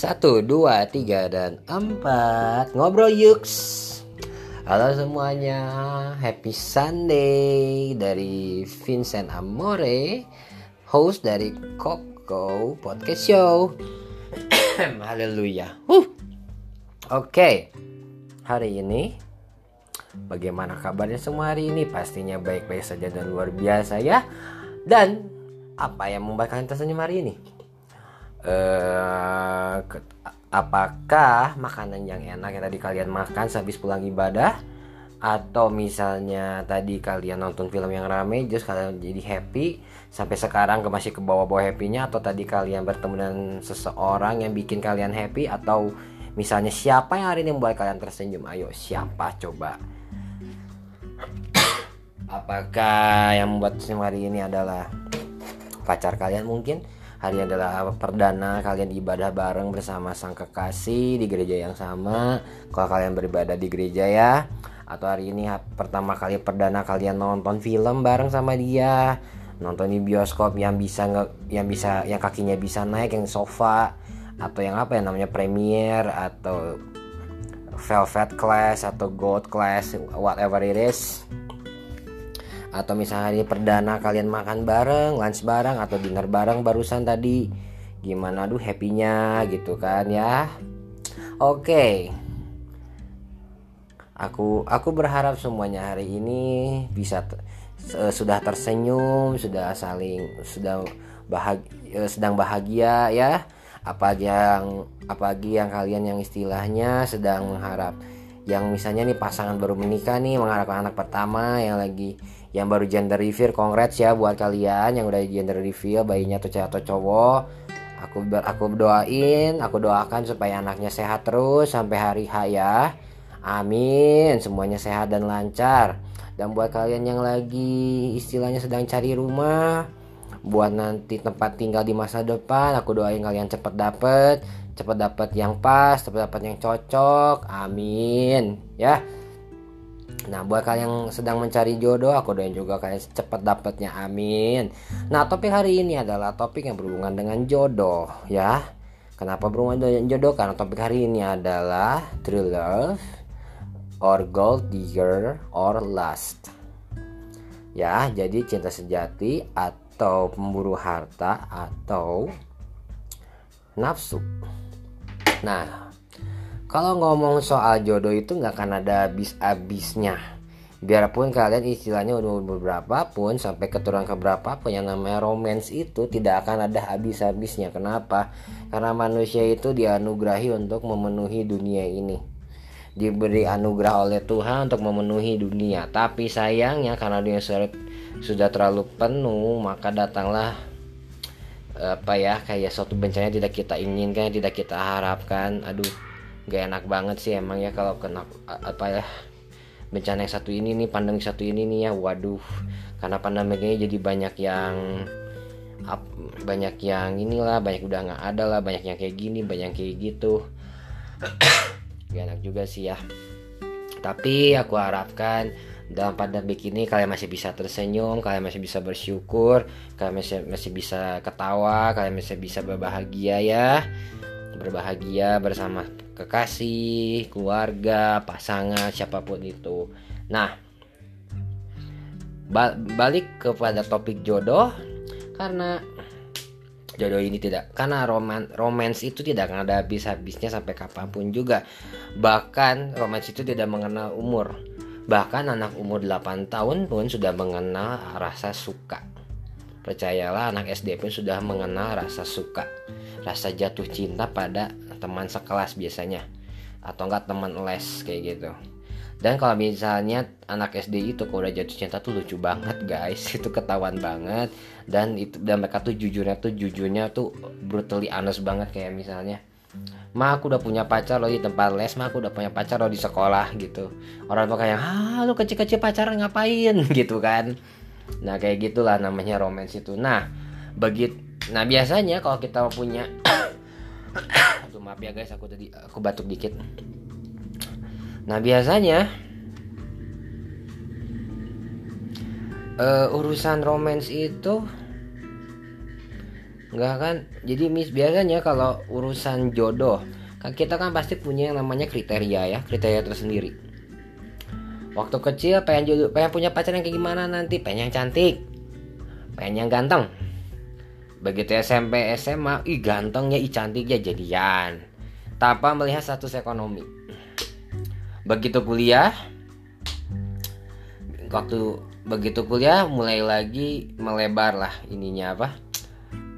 Satu, dua, tiga, dan empat. Ngobrol yuks Halo semuanya. Happy Sunday Dari Vincent Amore Host dari Koko Podcast Show. Haleluya. Uh. Oke okay. Hari ini Bagaimana kabarnya semua hari ini? Pastinya baik-baik saja dan luar biasa ya. Dan Apa yang membuat kalian tersenyum hari ini uh, apakah makanan yang enak yang tadi kalian makan sehabis pulang ibadah? Atau misalnya tadi kalian nonton film yang rame just kalian jadi happy sampai sekarang ke masih ke bawah-bawah happynya? Atau tadi kalian bertemu dengan seseorang yang bikin kalian happy? Atau misalnya siapa yang hari ini membuat kalian tersenyum? Ayo siapa coba? Apakah yang membuat senyum hari ini adalah pacar kalian mungkin hari adalah perdana kalian ibadah bareng bersama sang kekasih di gereja yang sama. Kalau kalian beribadah di gereja ya. Atau hari ini pertama kali perdana kalian nonton film bareng sama dia. Nonton di bioskop yang bisa yang bisa yang kakinya bisa naik yang sofa. Atau yang apa ya namanya premier atau velvet class atau gold class whatever it is atau misalnya hari perdana kalian makan bareng, lunch bareng atau dinner bareng barusan tadi. Gimana duh happynya gitu kan ya. Oke. Okay. Aku aku berharap semuanya hari ini bisa sudah tersenyum, sudah saling sudah bahagia, sedang bahagia ya. Apalagi yang apalagi yang kalian yang istilahnya sedang mengharap yang misalnya nih pasangan baru menikah nih mengharapkan anak pertama yang lagi yang baru gender reveal congrats ya buat kalian yang udah gender reveal bayinya tuh cewek atau cowok. Aku aku doain aku doakan supaya anaknya sehat terus sampai hari H ya. Amin semuanya sehat dan lancar. Dan buat kalian yang lagi istilahnya sedang cari rumah buat nanti tempat tinggal di masa depan aku doain kalian cepet dapet cepet dapet yang pas cepet dapet yang cocok. Amin ya Nah, buat kalian yang sedang mencari jodoh, aku doain juga kalian cepat dapatnya. Amin. Nah, topik hari ini adalah topik yang berhubungan dengan jodoh, ya. Kenapa berhubungan dengan jodoh? Karena topik hari ini adalah true love or gold digger or lust. Ya, jadi cinta sejati atau pemburu harta atau nafsu. Nah, kalau ngomong soal jodoh itu nggak akan ada habis-habisnya. Biarpun kalian istilahnya udah beberapa pun sampai keturunan keberapa pun yang namanya romance itu tidak akan ada habis-habisnya. Kenapa? Karena manusia itu dianugerahi untuk memenuhi dunia ini. Diberi anugerah oleh Tuhan untuk memenuhi dunia. Tapi sayangnya karena dunia sudah terlalu penuh maka datanglah apa ya kayak suatu bencana tidak kita inginkan tidak kita harapkan. Aduh gak enak banget sih emang ya kalau kena apa ya bencana yang satu ini nih pandemi satu ini nih ya. Waduh karena pandemi ini jadi banyak yang up, banyak yang inilah banyak udah nggak ada lah banyak yang kayak gini banyak yang kayak gitu. Gak enak juga sih ya. Tapi aku harapkan dalam pandemi ini kalian masih bisa tersenyum, kalian masih bisa bersyukur, kalian masih masih bisa ketawa, kalian masih bisa berbahagia ya. Berbahagia bersama kekasih, keluarga, pasangan, siapa pun itu. Nah, balik kepada topik jodoh karena jodoh ini tidak karena roman romance itu tidak akan ada habis-habisnya sampai kapan pun juga. Bahkan romance itu tidak mengenal umur. Bahkan anak umur 8 tahun pun sudah mengenal rasa suka. Percayalah anak SD pun sudah mengenal rasa suka rasa jatuh cinta pada teman sekelas biasanya. Atau enggak teman les kayak gitu. Dan kalau misalnya anak SD itu kalau udah jatuh cinta tuh lucu banget guys. Itu ketahuan banget. Dan itu dan mereka tuh jujurnya tuh jujurnya tuh brutally honest banget kayak misalnya Ma aku udah punya pacar loh di tempat les Ma aku udah punya pacar loh di sekolah gitu. Orang tua kayak Ah lu kecil-kecil pacaran ngapain? Gitu kan. Nah kayak gitulah namanya romance itu. Nah begitu Nah biasanya kalau kita punya Aduh maaf ya guys aku tadi aku batuk dikit Nah biasanya uh, Urusan romance itu Enggak kan? Jadi mis biasanya kalau urusan jodoh, kan kita kan pasti punya yang namanya kriteria ya, kriteria tersendiri. Waktu kecil pengen jodoh, pengen punya pacar yang kayak gimana nanti? Pengen yang cantik, pengen yang ganteng. Begitu SMP, SMA, ih gantengnya, ih cantiknya jadian. Tanpa melihat status ekonomi. Begitu kuliah, waktu begitu kuliah mulai lagi melebar lah ininya apa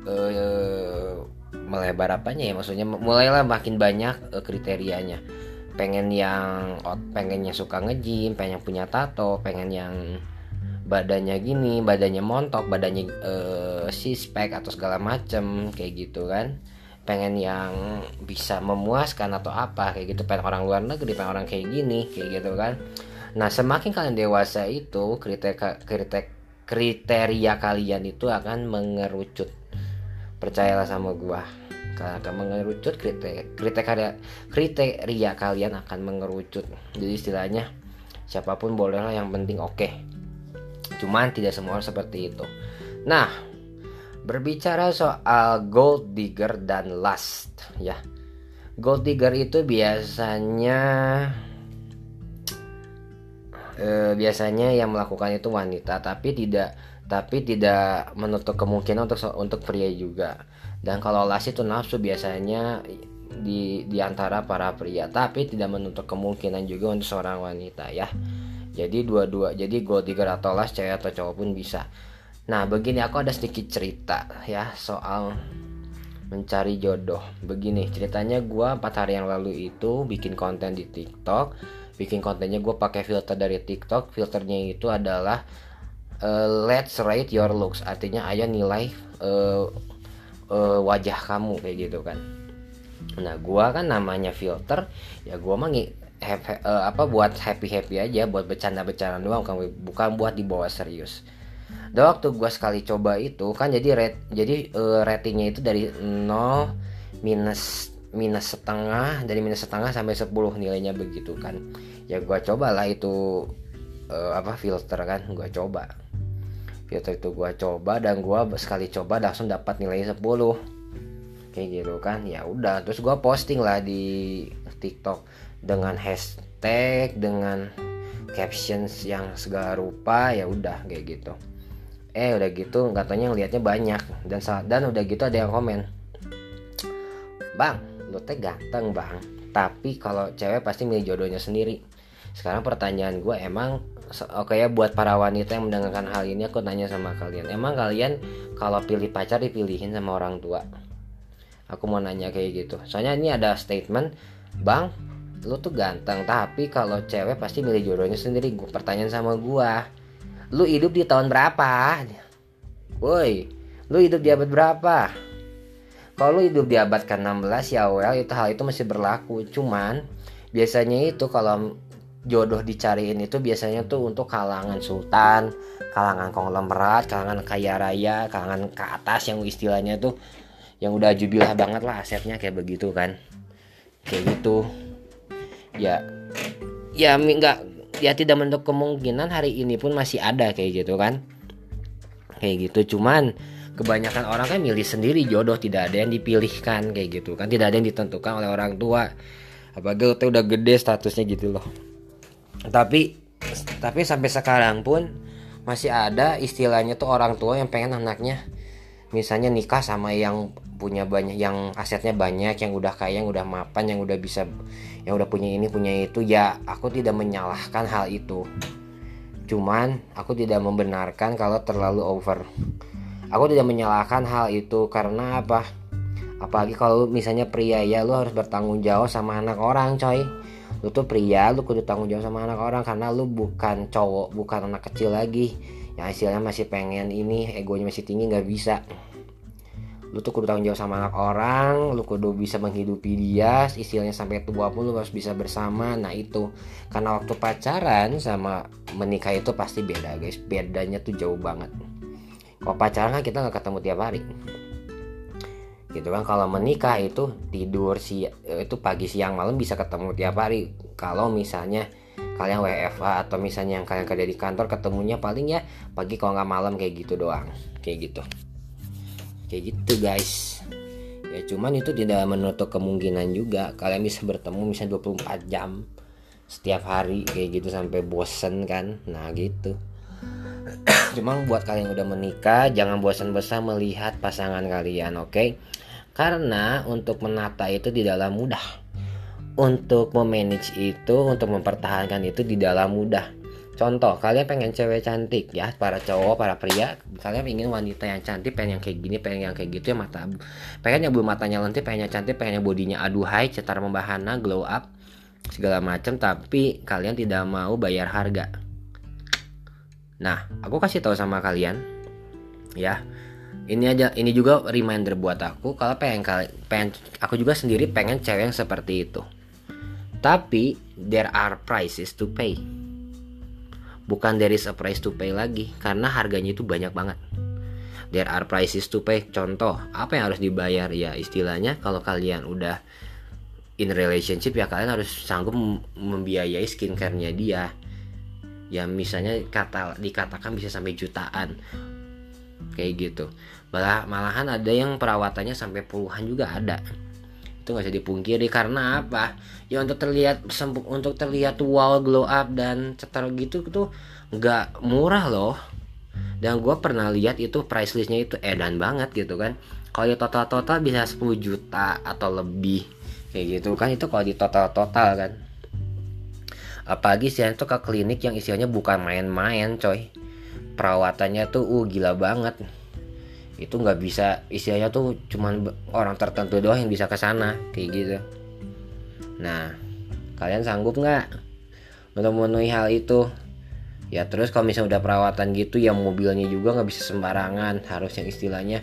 uh, melebar apanya ya maksudnya mulailah makin banyak uh, kriterianya pengen yang pengennya suka ngejim pengen punya tato pengen yang badannya gini badannya montok badannya uh, sispek atau segala macem kayak gitu kan. Pengen yang bisa memuaskan atau apa kayak gitu. Pengen orang luar negeri pengen orang kayak gini kayak gitu kan. Nah semakin kalian dewasa itu kriteria kriteria kriteria kalian itu akan mengerucut. Percayalah sama gua karena akan mengerucut kriteria, kriteria kriteria kalian akan mengerucut. Jadi istilahnya siapa pun bolehlah yang penting oke. okay. Cuman tidak semua orang seperti itu nah berbicara soal gold digger dan lust ya gold digger itu biasanya eh, biasanya yang melakukan itu wanita tapi tidak tapi tidak menutup kemungkinan untuk untuk pria juga. Dan kalau las itu nafsu biasanya di di antara para pria, tapi tidak menutup kemungkinan juga untuk seorang wanita ya. Jadi dua-dua, jadi gold digger atau las cewek atau cowok pun bisa. Nah, begini aku ada sedikit cerita ya soal mencari jodoh. Begini ceritanya gue 4 hari yang lalu itu bikin konten di TikTok. Bikin kontennya gue pakai filter dari TikTok. Filternya itu adalah uh, let's rate your looks artinya ayo nilai uh, uh, wajah kamu kayak gitu kan nah gua kan namanya filter ya gua mah have, uh, apa buat happy happy aja buat bercanda bercanda doang bukan bukan buat dibawa serius. Dan waktu gua sekali coba itu kan jadi rate jadi uh, ratingnya itu dari 0 minus minus setengah dari minus setengah sampai 10 nilainya begitu kan. Ya gua cobalah itu uh, apa filter kan gua coba. Filter itu gue coba dan gue sekali coba langsung dapat nilai 10 kayak gitu kan ya udah. Terus gue posting lah di TikTok dengan hashtag dengan captions yang segala rupa ya udah kayak gitu. Eh udah gitu katanya ngelihatnya banyak dan dan udah gitu ada yang komen. Bang lu teh ganteng bang. Tapi kalau cewek pasti milih jodohnya sendiri. Sekarang pertanyaan gue emang oke ya buat para wanita yang mendengarkan hal ini aku tanya sama kalian. Emang kalian kalau pilih pacar dipilihin sama orang tua? Aku mau nanya kayak gitu. Soalnya ini ada statement bang lu tuh ganteng tapi kalau cewek pasti milih jodohnya sendiri. Gue pertanyaan sama gua. Lu hidup di tahun berapa? Woi lu hidup di abad berapa? Kalau lu hidup di abad ke-16 ya well itu hal itu masih berlaku. Cuman biasanya itu kalau jodoh dicariin itu biasanya tuh untuk kalangan sultan, kalangan konglomerat, kalangan kaya raya, kalangan ke atas yang istilahnya tuh yang udah jubilah banget lah asetnya kayak begitu kan. Kayak gitu. Ya ya nggak ya tidak menutup kemungkinan hari ini pun masih ada kayak gitu kan. Kayak gitu cuman kebanyakan orang kan milih sendiri jodoh tidak ada yang dipilihkan kayak gitu kan tidak ada yang ditentukan oleh orang tua apalagi udah gede statusnya gitu loh tapi tapi sampai sekarang pun masih ada istilahnya tuh orang tua yang pengen anaknya misalnya nikah sama yang punya banyak yang asetnya banyak yang udah kaya yang udah mapan yang udah bisa yang udah punya ini punya itu ya aku tidak menyalahkan hal itu. Cuman aku tidak membenarkan kalau terlalu over. Aku tidak menyalahkan hal itu karena apa? Apalagi kalau misalnya pria ya lu harus bertanggung jawab sama anak orang coy. Lu tuh pria lu kudu tanggung jawab sama anak orang karena lu bukan cowok bukan anak kecil lagi. Yang hasilnya masih pengen ini egonya masih tinggi nggak bisa lu tuh kudu tanggung jawab sama anak orang lu kudu bisa menghidupi dia istilahnya sampai tua pun lu harus bisa bersama. Nah itu. Karena waktu pacaran sama menikah itu pasti beda guys. Bedanya tuh jauh banget. Kalau pacaran kan kita nggak ketemu tiap hari. Gitu kan? Kalau menikah itu tidur si itu pagi siang malam bisa ketemu tiap hari. Kalau misalnya kalian WFA atau misalnya yang kalian kerja di kantor ketemunya paling ya pagi kalau nggak malam kayak gitu doang. Kayak gitu kayak gitu guys. Ya cuman itu tidak menutup kemungkinan juga kalian bisa bertemu misalnya 24 jam setiap hari kayak gitu sampai bosen kan? Nah gitu. Cuma buat kalian yang udah menikah jangan bosan-bosan melihat pasangan kalian oke? Okay? karena untuk menata itu tidaklah mudah. Untuk memanage itu untuk mempertahankan itu tidaklah mudah Contoh, kalian pengen cewek cantik ya, para cowok, para pria, kalian ingin wanita yang cantik, pengen yang kayak gini, pengen yang kayak gitu ya mata, pengen yang belum matanya lentik, pengen yang cantik, pengen yang bodinya aduhai, cetar membahana, glow up, segala macam, tapi kalian tidak mau bayar harga. Nah, aku kasih tahu sama kalian, ya, ini aja, ini juga reminder buat aku, kalau pengen kalian, pengen, aku juga sendiri pengen cewek yang seperti itu. Tapi there are prices to pay bukan there is a price to pay lagi karena harganya itu banyak banget. There are prices to pay. Contoh apa yang harus dibayar? Ya istilahnya kalau kalian udah in relationship ya kalian harus sanggup membiayai skincare-nya dia. Ya misalnya kata dikatakan bisa sampai jutaan. Kayak gitu. Malah malahan ada yang perawatannya sampai puluhan juga ada itu nggak bisa dipungkiri karena apa? Ya untuk terlihat sempuk untuk terlihat wow glow up dan cetar gitu tuh nggak murah loh. Dan gue pernah lihat itu price listnya itu edan banget gitu kan. Kalau di total total bisa 10 juta atau lebih kayak gitu kan. Itu kalau di total total kan. Apalagi sih itu ke klinik yang istilahnya bukan main-main coy. Perawatannya tuh uh gila banget itu nggak bisa istilahnya tuh cuman orang tertentu doang yang bisa ke sana kayak gitu. Nah kalian sanggup nggak untuk memenuhi hal itu? Ya terus kalau misalnya udah perawatan gitu ya mobilnya juga nggak bisa sembarangan. Harus yang istilahnya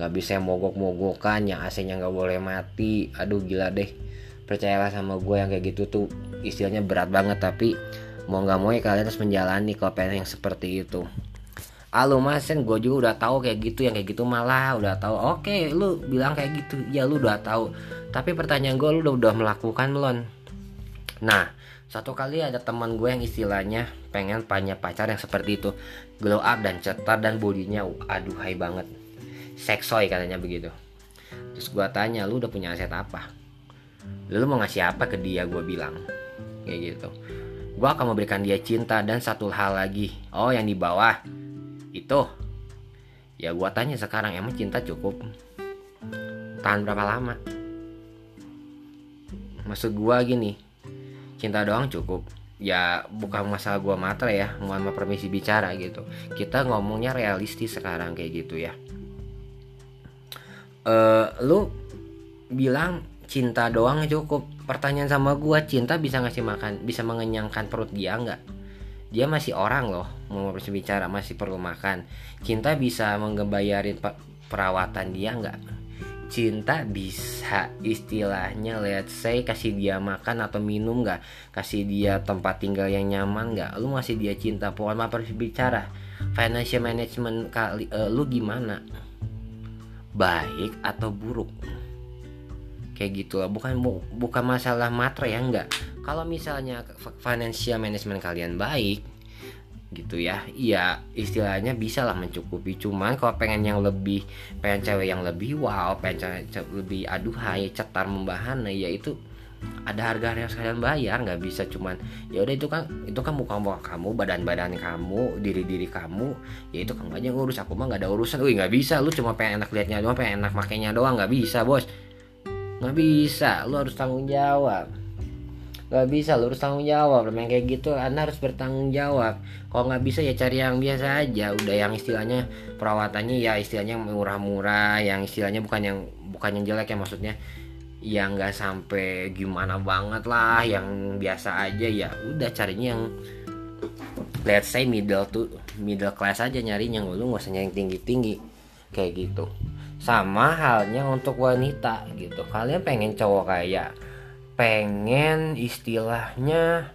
nggak bisa mogok-mogokan yang AC-nya nggak boleh mati. Aduh gila deh. Percayalah sama gue yang kayak gitu tuh istilahnya berat banget tapi mau nggak mau ya kalian harus menjalani kalau pengen yang seperti itu Halo masen gue juga udah tahu kayak gitu yang kayak gitu malah udah tahu. Oke okay, lu bilang kayak gitu. Ya lu udah tahu. Tapi pertanyaan gue lu udah udah melakukan belum? Nah satu kali ada teman gue yang istilahnya pengen punya pacar yang seperti itu. Glow up dan cetar dan bodinya aduh hai banget. Seksoy katanya begitu. Terus gue tanya lu udah punya aset apa? Lu mau ngasih apa ke dia? gue bilang. Kayak gitu. Gue akan memberikan dia cinta dan satu hal lagi. Oh yang di bawah itu. Ya gua tanya sekarang emang cinta cukup? Tahan berapa lama? Maksud gua gini cinta doang cukup. Ya bukan masalah gua matre ya mohon maaf permisi bicara gitu. Kita ngomongnya realistis sekarang kayak gitu ya. Uh, lu bilang cinta doang cukup. Pertanyaan sama gua cinta bisa ngasih makan bisa mengenyangkan perut dia nggak dia masih orang loh mau berbicara masih perlu makan. Cinta bisa menggebayarin perawatan dia nggak? Cinta bisa istilahnya let's say kasih dia makan atau minum nggak? Kasih dia tempat tinggal yang nyaman nggak? Lu masih dia cinta pohon maaf bicara financial management kali uh, lu gimana? Baik atau buruk kayak gitu lah. Bukan bukan masalah matre ya enggak. Kalau misalnya financial management kalian baik gitu ya iya istilahnya bisa lah mencukupi. Cuman kalau pengen yang lebih pengen cewek yang lebih wow pengen cewek lebih aduhai cetar membahana ya itu ada harga yang kalian bayar nggak bisa. Cuman ya udah itu kan itu kan muka muka kamu badan badan kamu diri diri kamu ya itu kamu aja ngurus aku mah nggak ada urusan. Wih nggak bisa. Lu cuma pengen enak liatnya doang pengen enak makainya doang nggak bisa bos nggak bisa lu harus tanggung jawab. Nggak bisa lu harus tanggung jawab. Memang kayak gitu anda harus bertanggung jawab. Kalau nggak bisa ya cari yang biasa aja. Udah yang istilahnya perawatannya ya istilahnya murah-murah. Yang istilahnya bukan yang bukan yang jelek ya maksudnya. Yang nggak sampai gimana banget lah yang biasa aja. Ya udah carinya yang let's say middle tuh middle class aja nyarinya. Lu nggak usah nyari tinggi tinggi kayak gitu sama halnya untuk wanita gitu. Kalian pengen cowok kayak pengen istilahnya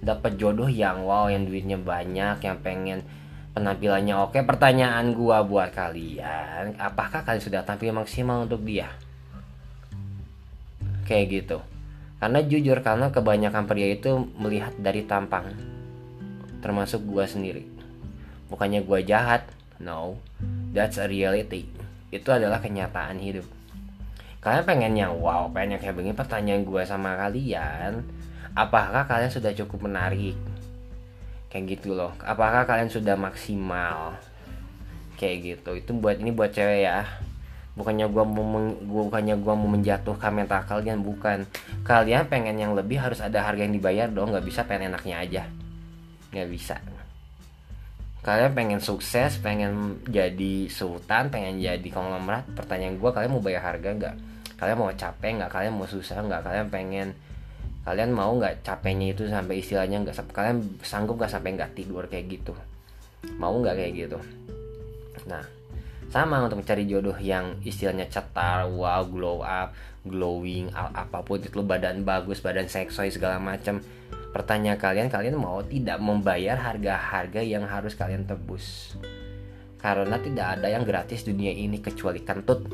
dapat jodoh yang wow yang duitnya banyak yang pengen penampilannya oke. Pertanyaan gua buat kalian apakah kalian sudah tampil maksimal untuk dia? Kayak gitu. Karena jujur karena kebanyakan pria itu melihat dari tampang. Termasuk gua sendiri. Bukannya gua jahat no. That's a reality itu adalah kenyataan hidup. Kalian pengen yang wow pengen kayak begini pertanyaan gue sama kalian apakah kalian sudah cukup menarik? Kayak gitu loh. Apakah kalian sudah maksimal? Kayak gitu. Itu buat ini buat cewek ya. Bukannya gua mau bukannya gua mau menjatuhkan mental kalian bukan. Kalian pengen yang lebih harus ada harga yang dibayar dong. Nggak bisa pengen enaknya aja. Nggak bisa kalian pengen sukses pengen jadi sultan pengen jadi konglomerat pertanyaan gua kalian mau bayar harga nggak? Kalian mau capek nggak? Kalian mau susah nggak? Kalian pengen kalian mau nggak capeknya itu sampai istilahnya nggak kalian sanggup nggak sampai nggak tidur kayak gitu? Mau nggak kayak gitu? Nah sama untuk mencari jodoh yang istilahnya cetar wow glow up glowing apa pun itu badan bagus badan seksoi segala macam pertanyaan kalian kalian mau tidak membayar harga-harga yang harus kalian tebus? Karena tidak ada yang gratis dunia ini kecuali kentut.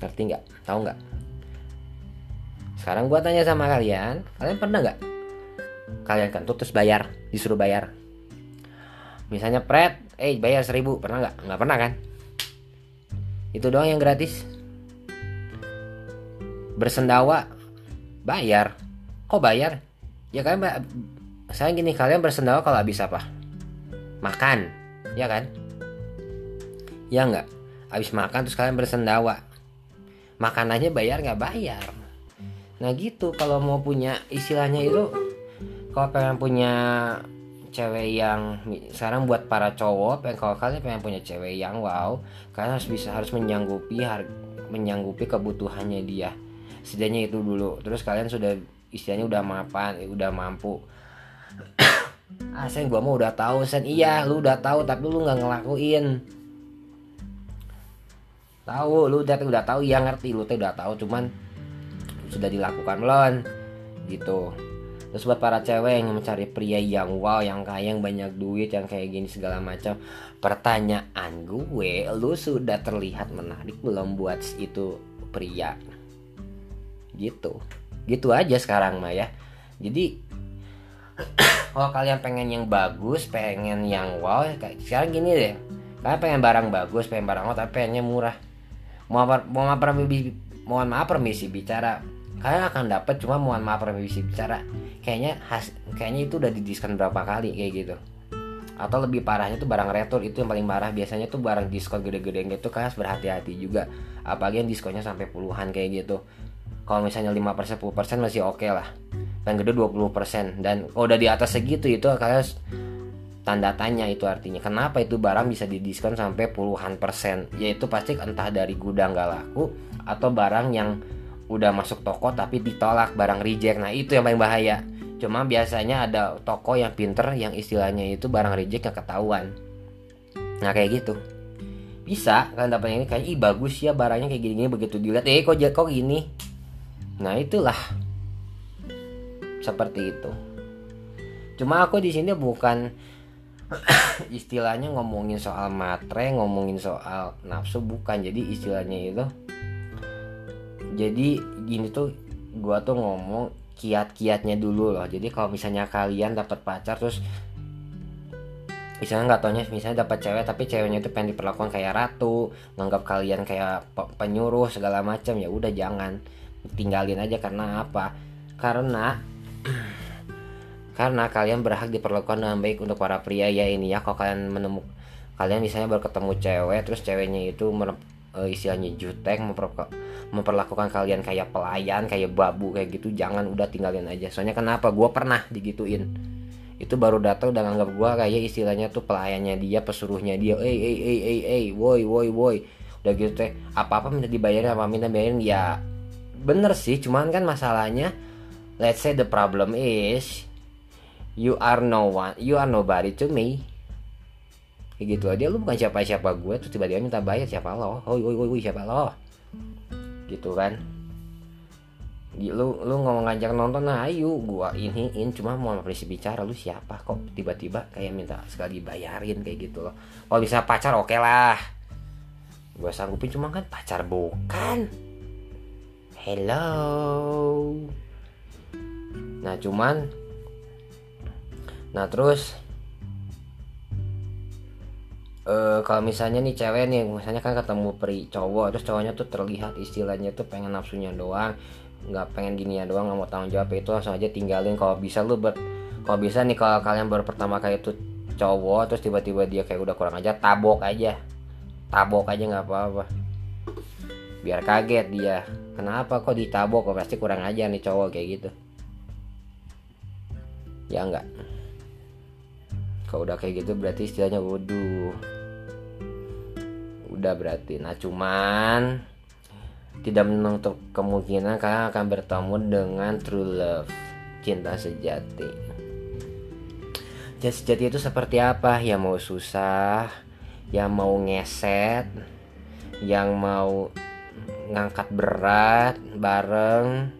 Ngerti nggak? Tahu nggak? Sekarang gua tanya sama kalian kalian pernah nggak? Kalian kan terus bayar disuruh bayar. Misalnya pret eh bayar seribu pernah nggak? Nggak pernah kan? Itu doang yang gratis. Bersendawa bayar. Kok bayar ya kan saya gini kalian bersendawa kalau habis apa? Makan ya kan? Ya nggak? Habis makan terus kalian bersendawa. Makanannya bayar nggak bayar? Nah gitu. Kalau mau punya istilahnya itu kalau pengen punya cewek yang sekarang buat para cowok pengen kalau kalian pengen punya cewek yang wow kalian harus bisa harus menyanggupi harga menyanggupi kebutuhannya dia. Setidaknya itu dulu. Terus kalian sudah istilahnya udah mapan udah mampu. Ah sen gua mau udah tahu sen. Iya lu udah tahu tapi lu nggak ngelakuin. Tahu lu udah udah tahu. Ya ngerti. Lu tuh udah tahu cuman sudah dilakukan belum? Gitu. Terus buat para cewek yang mencari pria yang wow yang kaya yang banyak duit yang kayak gini segala macam pertanyaan gue lu sudah terlihat menarik belum buat itu pria? Gitu gitu aja sekarang mah ya. Jadi kalau kalian pengen yang bagus pengen yang wow ya kayak sekarang gini deh. Kalian pengen barang bagus pengen barang wow tapi pengennya murah. Mau mau permisi mohon maaf permisi bicara. Kalian akan dapat cuma mohon maaf permisi bicara. Kayaknya has kayaknya itu udah didiskon berapa kali kayak gitu. Atau lebih parahnya tuh barang retur itu yang paling parah. Biasanya tuh barang diskon gede-gede gitu kan harus berhati-hati juga. Apalagi yang diskonnya sampai puluhan kayak gitu kalau misalnya 5% 10% masih oke okay lah. Yang gede 20% dan kalau udah di atas segitu itu kalian tanda tanya itu artinya. Kenapa itu barang bisa didiskon sampai puluhan persen? Yaitu pasti entah dari gudang gak laku atau barang yang udah masuk toko tapi ditolak barang reject. Nah itu yang paling bahaya. Cuma biasanya ada toko yang pinter yang istilahnya itu barang reject gak ketahuan. Nah kayak gitu. Bisa kan dapat ini kayak ih bagus ya barangnya kayak gini, -gini begitu dilihat eh kok kok gini nah itulah. Seperti itu. Cuma aku di sini bukan istilahnya ngomongin soal matre ngomongin soal nafsu bukan. Jadi istilahnya itu jadi gini tuh gua tuh ngomong kiat-kiatnya dulu loh. Jadi kalau misalnya kalian dapat pacar terus misalnya nggak taunya misalnya dapat cewek tapi ceweknya itu pengen diperlakukan kayak ratu nganggap kalian kayak penyuruh segala macam ya udah jangan tinggalin aja karena apa? Karena karena kalian berhak diperlakukan dengan baik untuk para pria. Ya ini ya kalau kalian menemukan kalian misalnya baru ketemu cewek terus ceweknya itu uh, istilahnya jutek memper memperlakukan kalian kayak pelayan kayak babu kayak gitu jangan udah tinggalin aja. Soalnya kenapa? Gue pernah digituin. Itu baru datang udah nganggap gue kayak istilahnya tuh pelayannya dia pesuruhnya dia eh eh eh eh eh woi woi woi. Udah gitu teh apa apa minta dibayarin apa minta bayarin ya bener sih cuman kan masalahnya let's say the problem is you are no one you are nobody to me. Kayak gitu aja lu bukan siapa siapa gue tuh tiba-tiba minta bayar siapa lo? Oh woi woi siapa lo? Gitu kan. Lu lu ngomong ngajak nonton nah ayo gua iniin cuma mau polisi bicara lu siapa kok tiba-tiba kayak minta sekali bayarin kayak gitu loh. Kalau bisa pacar oke okay lah. Gua sanggupin cuma kan pacar bukan hello. Nah cuman nah terus uh, kalau misalnya nih cewek nih misalnya kan ketemu peri cowok terus cowoknya tuh terlihat istilahnya tuh pengen nafsunya doang nggak pengen gini ya doang nggak mau tanggung jawab itu langsung aja tinggalin. Kalau bisa lu ber kalau bisa nih kalau kalian baru pertama kali itu cowok terus tiba-tiba dia kayak udah kurang aja tabok aja. Tabok aja nggak apa-apa biar kaget dia. Kenapa kok ditabok? Kok pasti kurang aja nih cowok kayak gitu. Ya enggak. Kalau udah kayak gitu berarti istilahnya wudhu udah berarti. Nah cuman tidak menutup kemungkinan kalian akan bertemu dengan true love cinta sejati. Cinta sejati itu seperti apa? Yang mau susah yang mau ngeset yang mau ngangkat berat bareng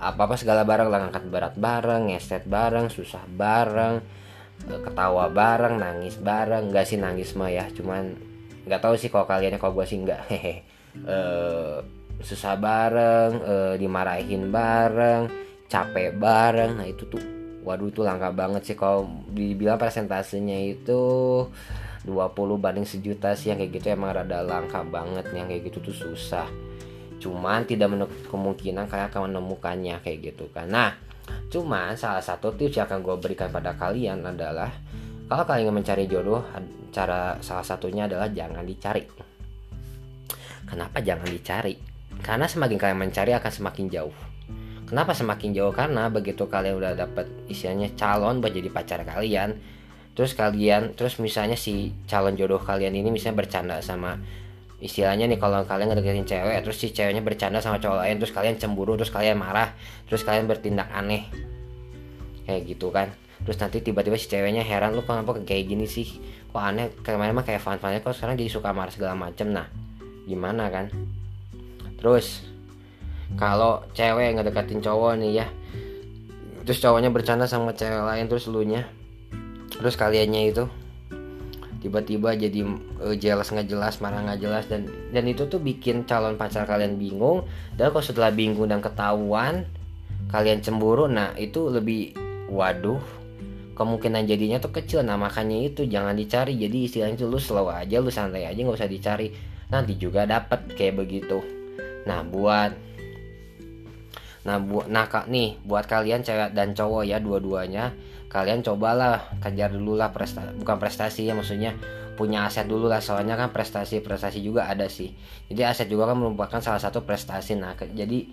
apa apa segala bareng lah ngangkat berat bareng ngeset bareng susah bareng ketawa bareng nangis bareng. Nggak sih nangis mah ya cuman nggak tahu sih kalau kalian kalau gue sih nggak. Hehe. Susah bareng e, dimarahin bareng capek bareng. Nah itu tuh waduh itu langka banget sih kalau dibilang presentasenya itu 20 banding sejuta sih yang kayak gitu emang rada langka banget yang kayak gitu tuh susah cuman tidak menutup kemungkinan kalian akan menemukannya kayak gitu kan nah cuman salah satu tips yang akan gue berikan pada kalian adalah kalau kalian ingin mencari jodoh cara salah satunya adalah jangan dicari kenapa jangan dicari karena semakin kalian mencari akan semakin jauh. Kenapa semakin jauh? Karena begitu kalian udah dapet isinya calon buat jadi pacar kalian, terus kalian terus misalnya si calon jodoh kalian ini misalnya bercanda sama istilahnya nih kalau kalian ngedeketin cewek terus si ceweknya bercanda sama cowok lain terus kalian cemburu terus kalian marah terus kalian bertindak aneh. Kayak gitu kan. Terus nanti tiba-tiba si ceweknya heran lu kenapa kayak gini sih? Kok aneh? Kemarin mah kayak fun-funnya kok sekarang jadi suka marah segala macem. Nah gimana kan? Terus kalau cewek ngedeketin cowok nih ya terus cowoknya bercanda sama cewek lain terus lu nya terus kaliannya itu tiba-tiba jadi uh, jelas nggak jelas marah nggak jelas dan dan itu tuh bikin calon pacar kalian bingung. Dan kalau setelah bingung dan ketahuan kalian cemburu nah itu lebih waduh kemungkinan jadinya tuh kecil. Nah makanya itu jangan dicari. Jadi istilahnya itu lu slow aja lu santai aja nggak usah dicari. Nanti juga dapat kayak begitu. Nah, buat Nah, buat nah kak nih buat kalian cewek dan cowok ya dua-duanya kalian cobalah kejar dulu lah prestasi bukan prestasi ya maksudnya punya aset dulu lah. Soalnya kan prestasi prestasi juga ada sih. Jadi aset juga kan merupakan salah satu prestasi. Nah ke, jadi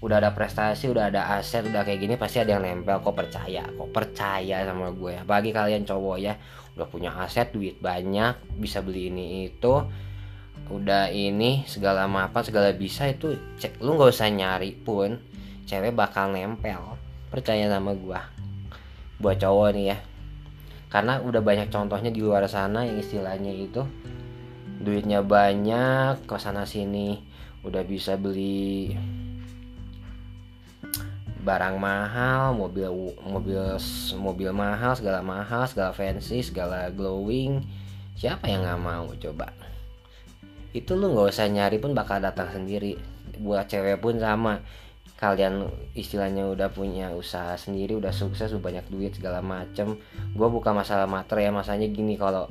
udah ada prestasi udah ada aset udah kayak gini pasti ada yang nempel. Kok percaya? Kok percaya sama gue? Bagi kalian cowok ya udah punya aset duit banyak bisa beli ini itu udah ini segala apa segala bisa itu cek lu nggak usah nyari pun cewek bakal nempel. Percaya sama gua buat cowok nih ya. Karena udah banyak contohnya di luar sana yang istilahnya itu duitnya banyak ke sana sini udah bisa beli barang mahal mobil mobil mobil mahal segala mahal segala fancy segala glowing. Siapa yang nggak mau coba? Itu lu nggak usah nyari pun bakal datang sendiri. Buat cewek pun sama kalian istilahnya udah punya usaha sendiri udah sukses udah banyak duit segala macem gue buka masalah materi ya masanya gini kalau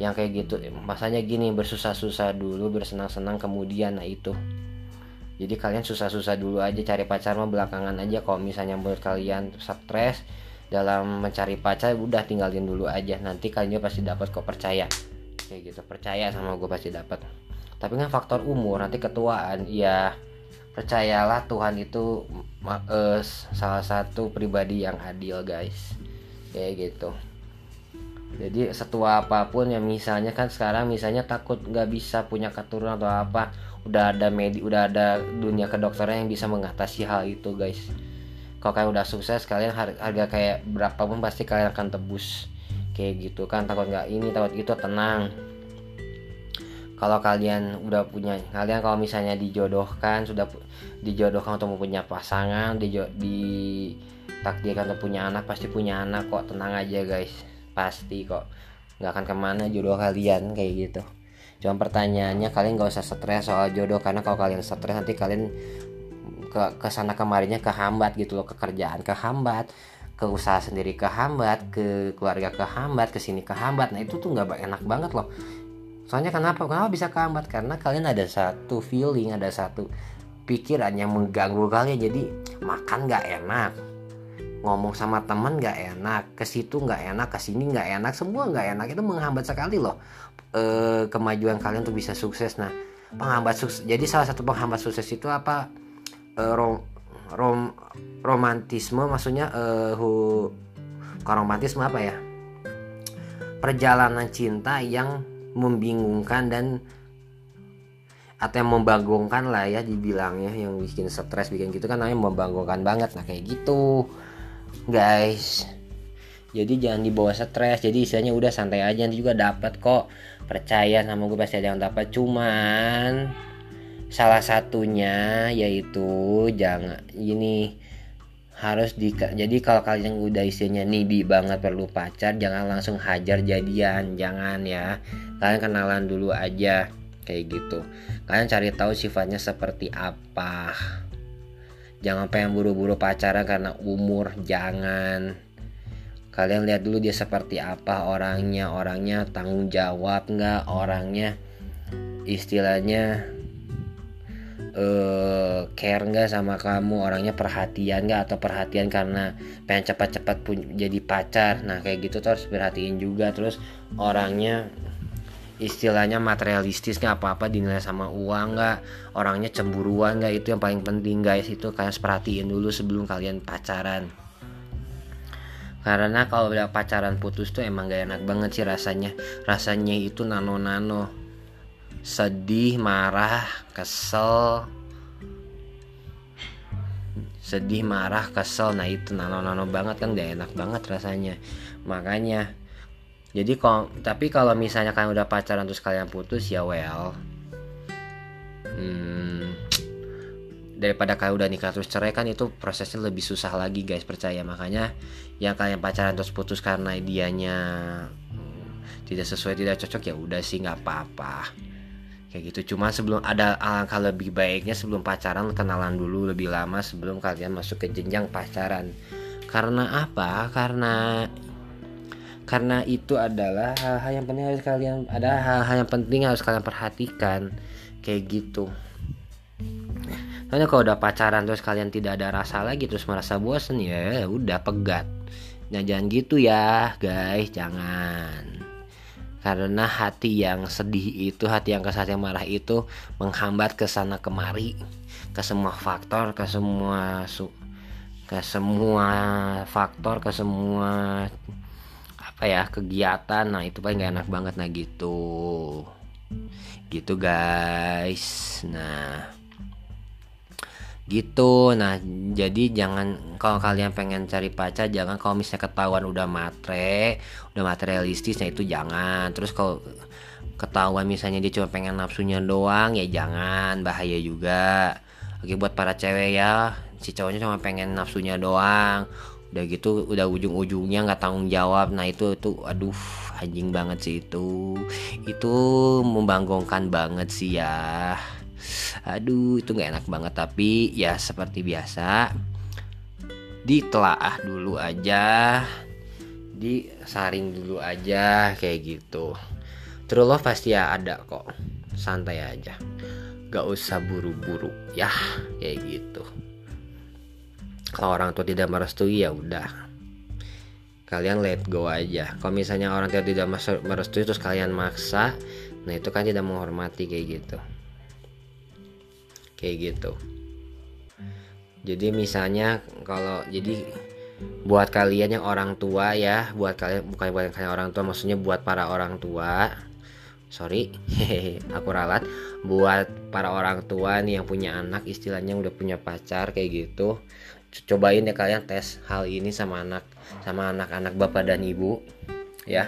yang kayak gitu masanya gini bersusah-susah dulu bersenang-senang kemudian nah itu. Jadi kalian susah-susah dulu aja cari pacar mah belakangan aja kalau misalnya menurut kalian stres dalam mencari pacar udah tinggalin dulu aja nanti kalian pasti dapat kok percaya. Kayak gitu percaya sama gue pasti dapat tapi kan faktor umur nanti ketuaan ya percayalah Tuhan itu uh, salah satu pribadi yang adil guys. Kayak gitu. Jadi setua apa pun yang misalnya kan sekarang misalnya takut nggak bisa punya keturunan atau apa udah ada medi udah ada dunia kedokteran yang bisa mengatasi hal itu guys. Kalau kalian udah sukses kalian harga kayak berapapun pasti kalian akan tebus. Kayak gitu kan takut nggak ini takut itu tenang kalau kalian udah punya kalian kalau misalnya dijodohkan sudah dijodohkan untuk punya pasangan di di takdirkan untuk punya anak pasti punya anak kok. Tenang aja guys. Pasti kok. Nggak akan ke mana jodoh kalian kayak gitu. Cuma pertanyaannya kalian nggak usah stres soal jodoh karena kalau kalian stres nanti kalian ke ke sana kemarinya kehambat gitu loh. Kekerjaan kehambat ke usaha sendiri kehambat ke keluarga kehambat ke sini kehambat. Nah itu tuh nggak enak banget loh soalnya kenapa? Kenapa bisa kehambat? Karena kalian ada satu feeling ada satu pikiran yang mengganggu kalian. Jadi makan nggak enak ngomong sama teman nggak enak ke situ nggak enak ke sini nggak enak semua nggak enak. Itu menghambat sekali loh e, kemajuan kalian untuk bisa sukses. Nah penghambat sukses jadi salah satu penghambat sukses itu apa? E, rom, rom romantisme maksudnya uh, hu, bukan romantisme apa ya? Perjalanan cinta yang membingungkan dan atau yang membanggongkan lah ya dibilangnya yang bikin stres bikin gitu kan namanya membanggongkan banget. Nah kayak gitu guys. Jadi jangan dibawa stres. Jadi istilahnya udah santai aja nanti juga dapat kok. Percaya sama gue pasti ada yang dapat cuman salah satunya yaitu jangan ini harus di jadi kalau kalian udah isinya nibi banget perlu pacar jangan langsung hajar jadian jangan ya. Kalian kenalan dulu aja kayak gitu. Kalian cari tahu sifatnya seperti apa. Jangan pengen buru-buru pacaran karena umur jangan. Kalian lihat dulu dia seperti apa orangnya. Orangnya tanggung jawab nggak? Orangnya istilahnya uh, care nggak sama kamu? Orangnya perhatian nggak? Atau perhatian karena pengen cepat-cepat jadi pacar? Nah kayak gitu harus perhatiin juga. Terus orangnya istilahnya materialistis nggak? Apa-apa dinilai sama uang nggak? Orangnya cemburuan nggak? Itu yang paling penting guys. Itu kalian perhatiin dulu sebelum kalian pacaran. Karena kalau udah pacaran putus tuh emang gak enak banget sih rasanya. Rasanya itu nano-nano sedih marah kesel. Sedih marah kesel. Nah itu nano-nano banget kan gak enak banget rasanya. Makanya jadi kalau tapi kalau misalnya kalian udah pacaran terus kalian putus ya well. Hmm, daripada kalian udah nikah terus cerai kan itu prosesnya lebih susah lagi guys percaya. Makanya yang kalian pacaran terus putus karena dianya tidak sesuai tidak cocok ya udah sih nggak apa-apa kayak gitu. Cuma sebelum ada alangkah lebih baiknya sebelum pacaran kenalan dulu lebih lama sebelum kalian masuk ke jenjang pacaran. Karena apa? Karena karena itu adalah hal-hal yang penting harus kalian ada hal-hal yang penting harus kalian perhatikan. Kayak gitu. Soalnya kalau udah pacaran terus kalian tidak ada rasa lagi terus merasa bosen ya udah pegat. Nah jangan gitu ya guys, jangan karena hati yang sedih itu hati yang kesal yang marah itu menghambat ke sana kemari. Ke semua faktor ke semua su ke semua faktor ke semua apa ya kegiatan. Nah itu paling gak enak banget. Nah gitu. Gitu guys. Nah gitu. Nah jadi jangan kalau kalian pengen cari pacar jangan kalau misalnya ketahuan udah matre udah materialistis nah itu jangan. Terus kalau ketahuan misalnya dia cuma pengen nafsunya doang ya jangan. Bahaya juga. Oke buat para cewek ya si cowoknya cuma pengen nafsunya doang. Udah gitu udah ujung-ujungnya nggak tanggung jawab. Nah itu itu aduh anjing banget sih itu. Itu membanggongkan banget sih ya aduh itu nggak enak banget. Tapi ya seperti biasa ditelaah dulu aja disaring dulu aja kayak gitu. True love pasti ya ada kok. Santai aja. Gak usah buru-buru ya kayak gitu. Kalau orang tua tidak merestui ya udah. Kalian let go aja. Kalau misalnya orang tua tidak merestui terus kalian maksa nah itu kan tidak menghormati kayak gitu kayak gitu. Jadi misalnya kalau jadi buat kalian yang orang tua ya buat kalian bukan buat kalian orang tua maksudnya buat para orang tua sorry hehehe aku ralat buat para orang tua nih yang punya anak istilahnya udah punya pacar kayak gitu cobain ya kalian tes hal ini sama anak sama anak-anak bapak dan ibu ya.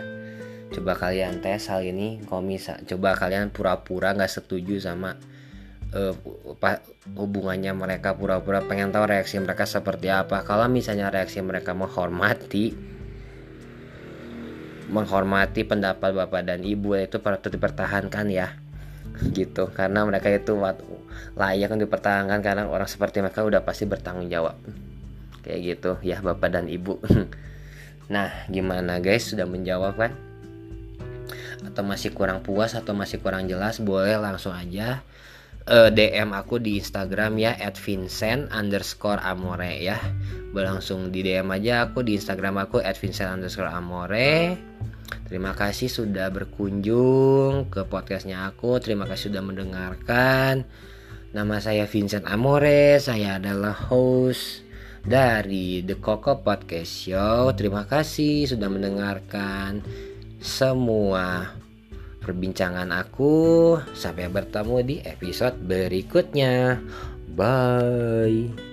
Coba kalian tes hal ini kalau misal coba kalian pura-pura nggak -pura setuju sama uh, hubungannya mereka pura-pura pengen tahu reaksi mereka seperti apa. Kalau misalnya reaksi mereka menghormati menghormati pendapat bapak dan ibu itu patut dipertahankan ya. Gitu karena mereka itu layak untuk dipertahankan karena orang seperti mereka udah pasti bertanggung jawab. Kayak gitu ya bapak dan ibu. Nah gimana guys? Sudah menjawab kan? Atau masih kurang puas atau masih kurang jelas boleh langsung aja uh, eh, DM aku di Instagram ya at Vincent underscore Amore ya. Boleh langsung di DM aja aku di Instagram aku at Vincent underscore Amore. Terima kasih sudah berkunjung ke podcastnya aku. Terima kasih sudah mendengarkan. Nama saya Vincent Amore Saya adalah host dari The Coco Podcast Show. Terima kasih sudah mendengarkan semua perbincangan aku. Sampai bertemu di episode berikutnya. Bye